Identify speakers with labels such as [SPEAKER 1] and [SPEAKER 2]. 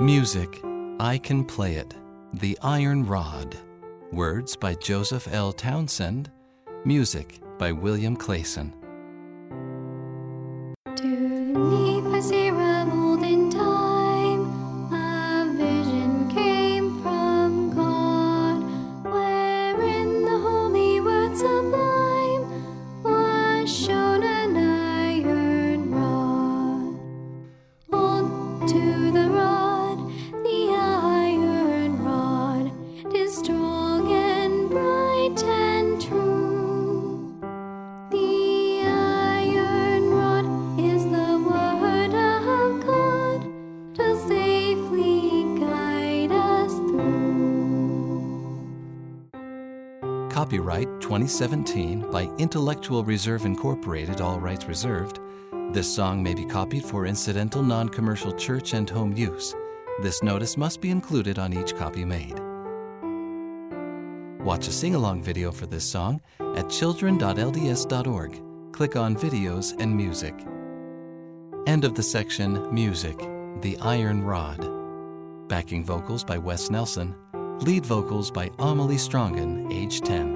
[SPEAKER 1] Music, I Can Play It, The Iron Rod. Words by Joseph L. Townsend. Music by William Clayson. Copyright 2017 by Intellectual Reserve Incorporated, all rights reserved. This song may be copied for incidental non commercial church and home use. This notice must be included on each copy made. Watch a sing along video for this song at children.lds.org. Click on Videos and Music. End of the section Music, The Iron Rod. Backing vocals by Wes Nelson. Lead vocals by Amelie Strongen, age 10.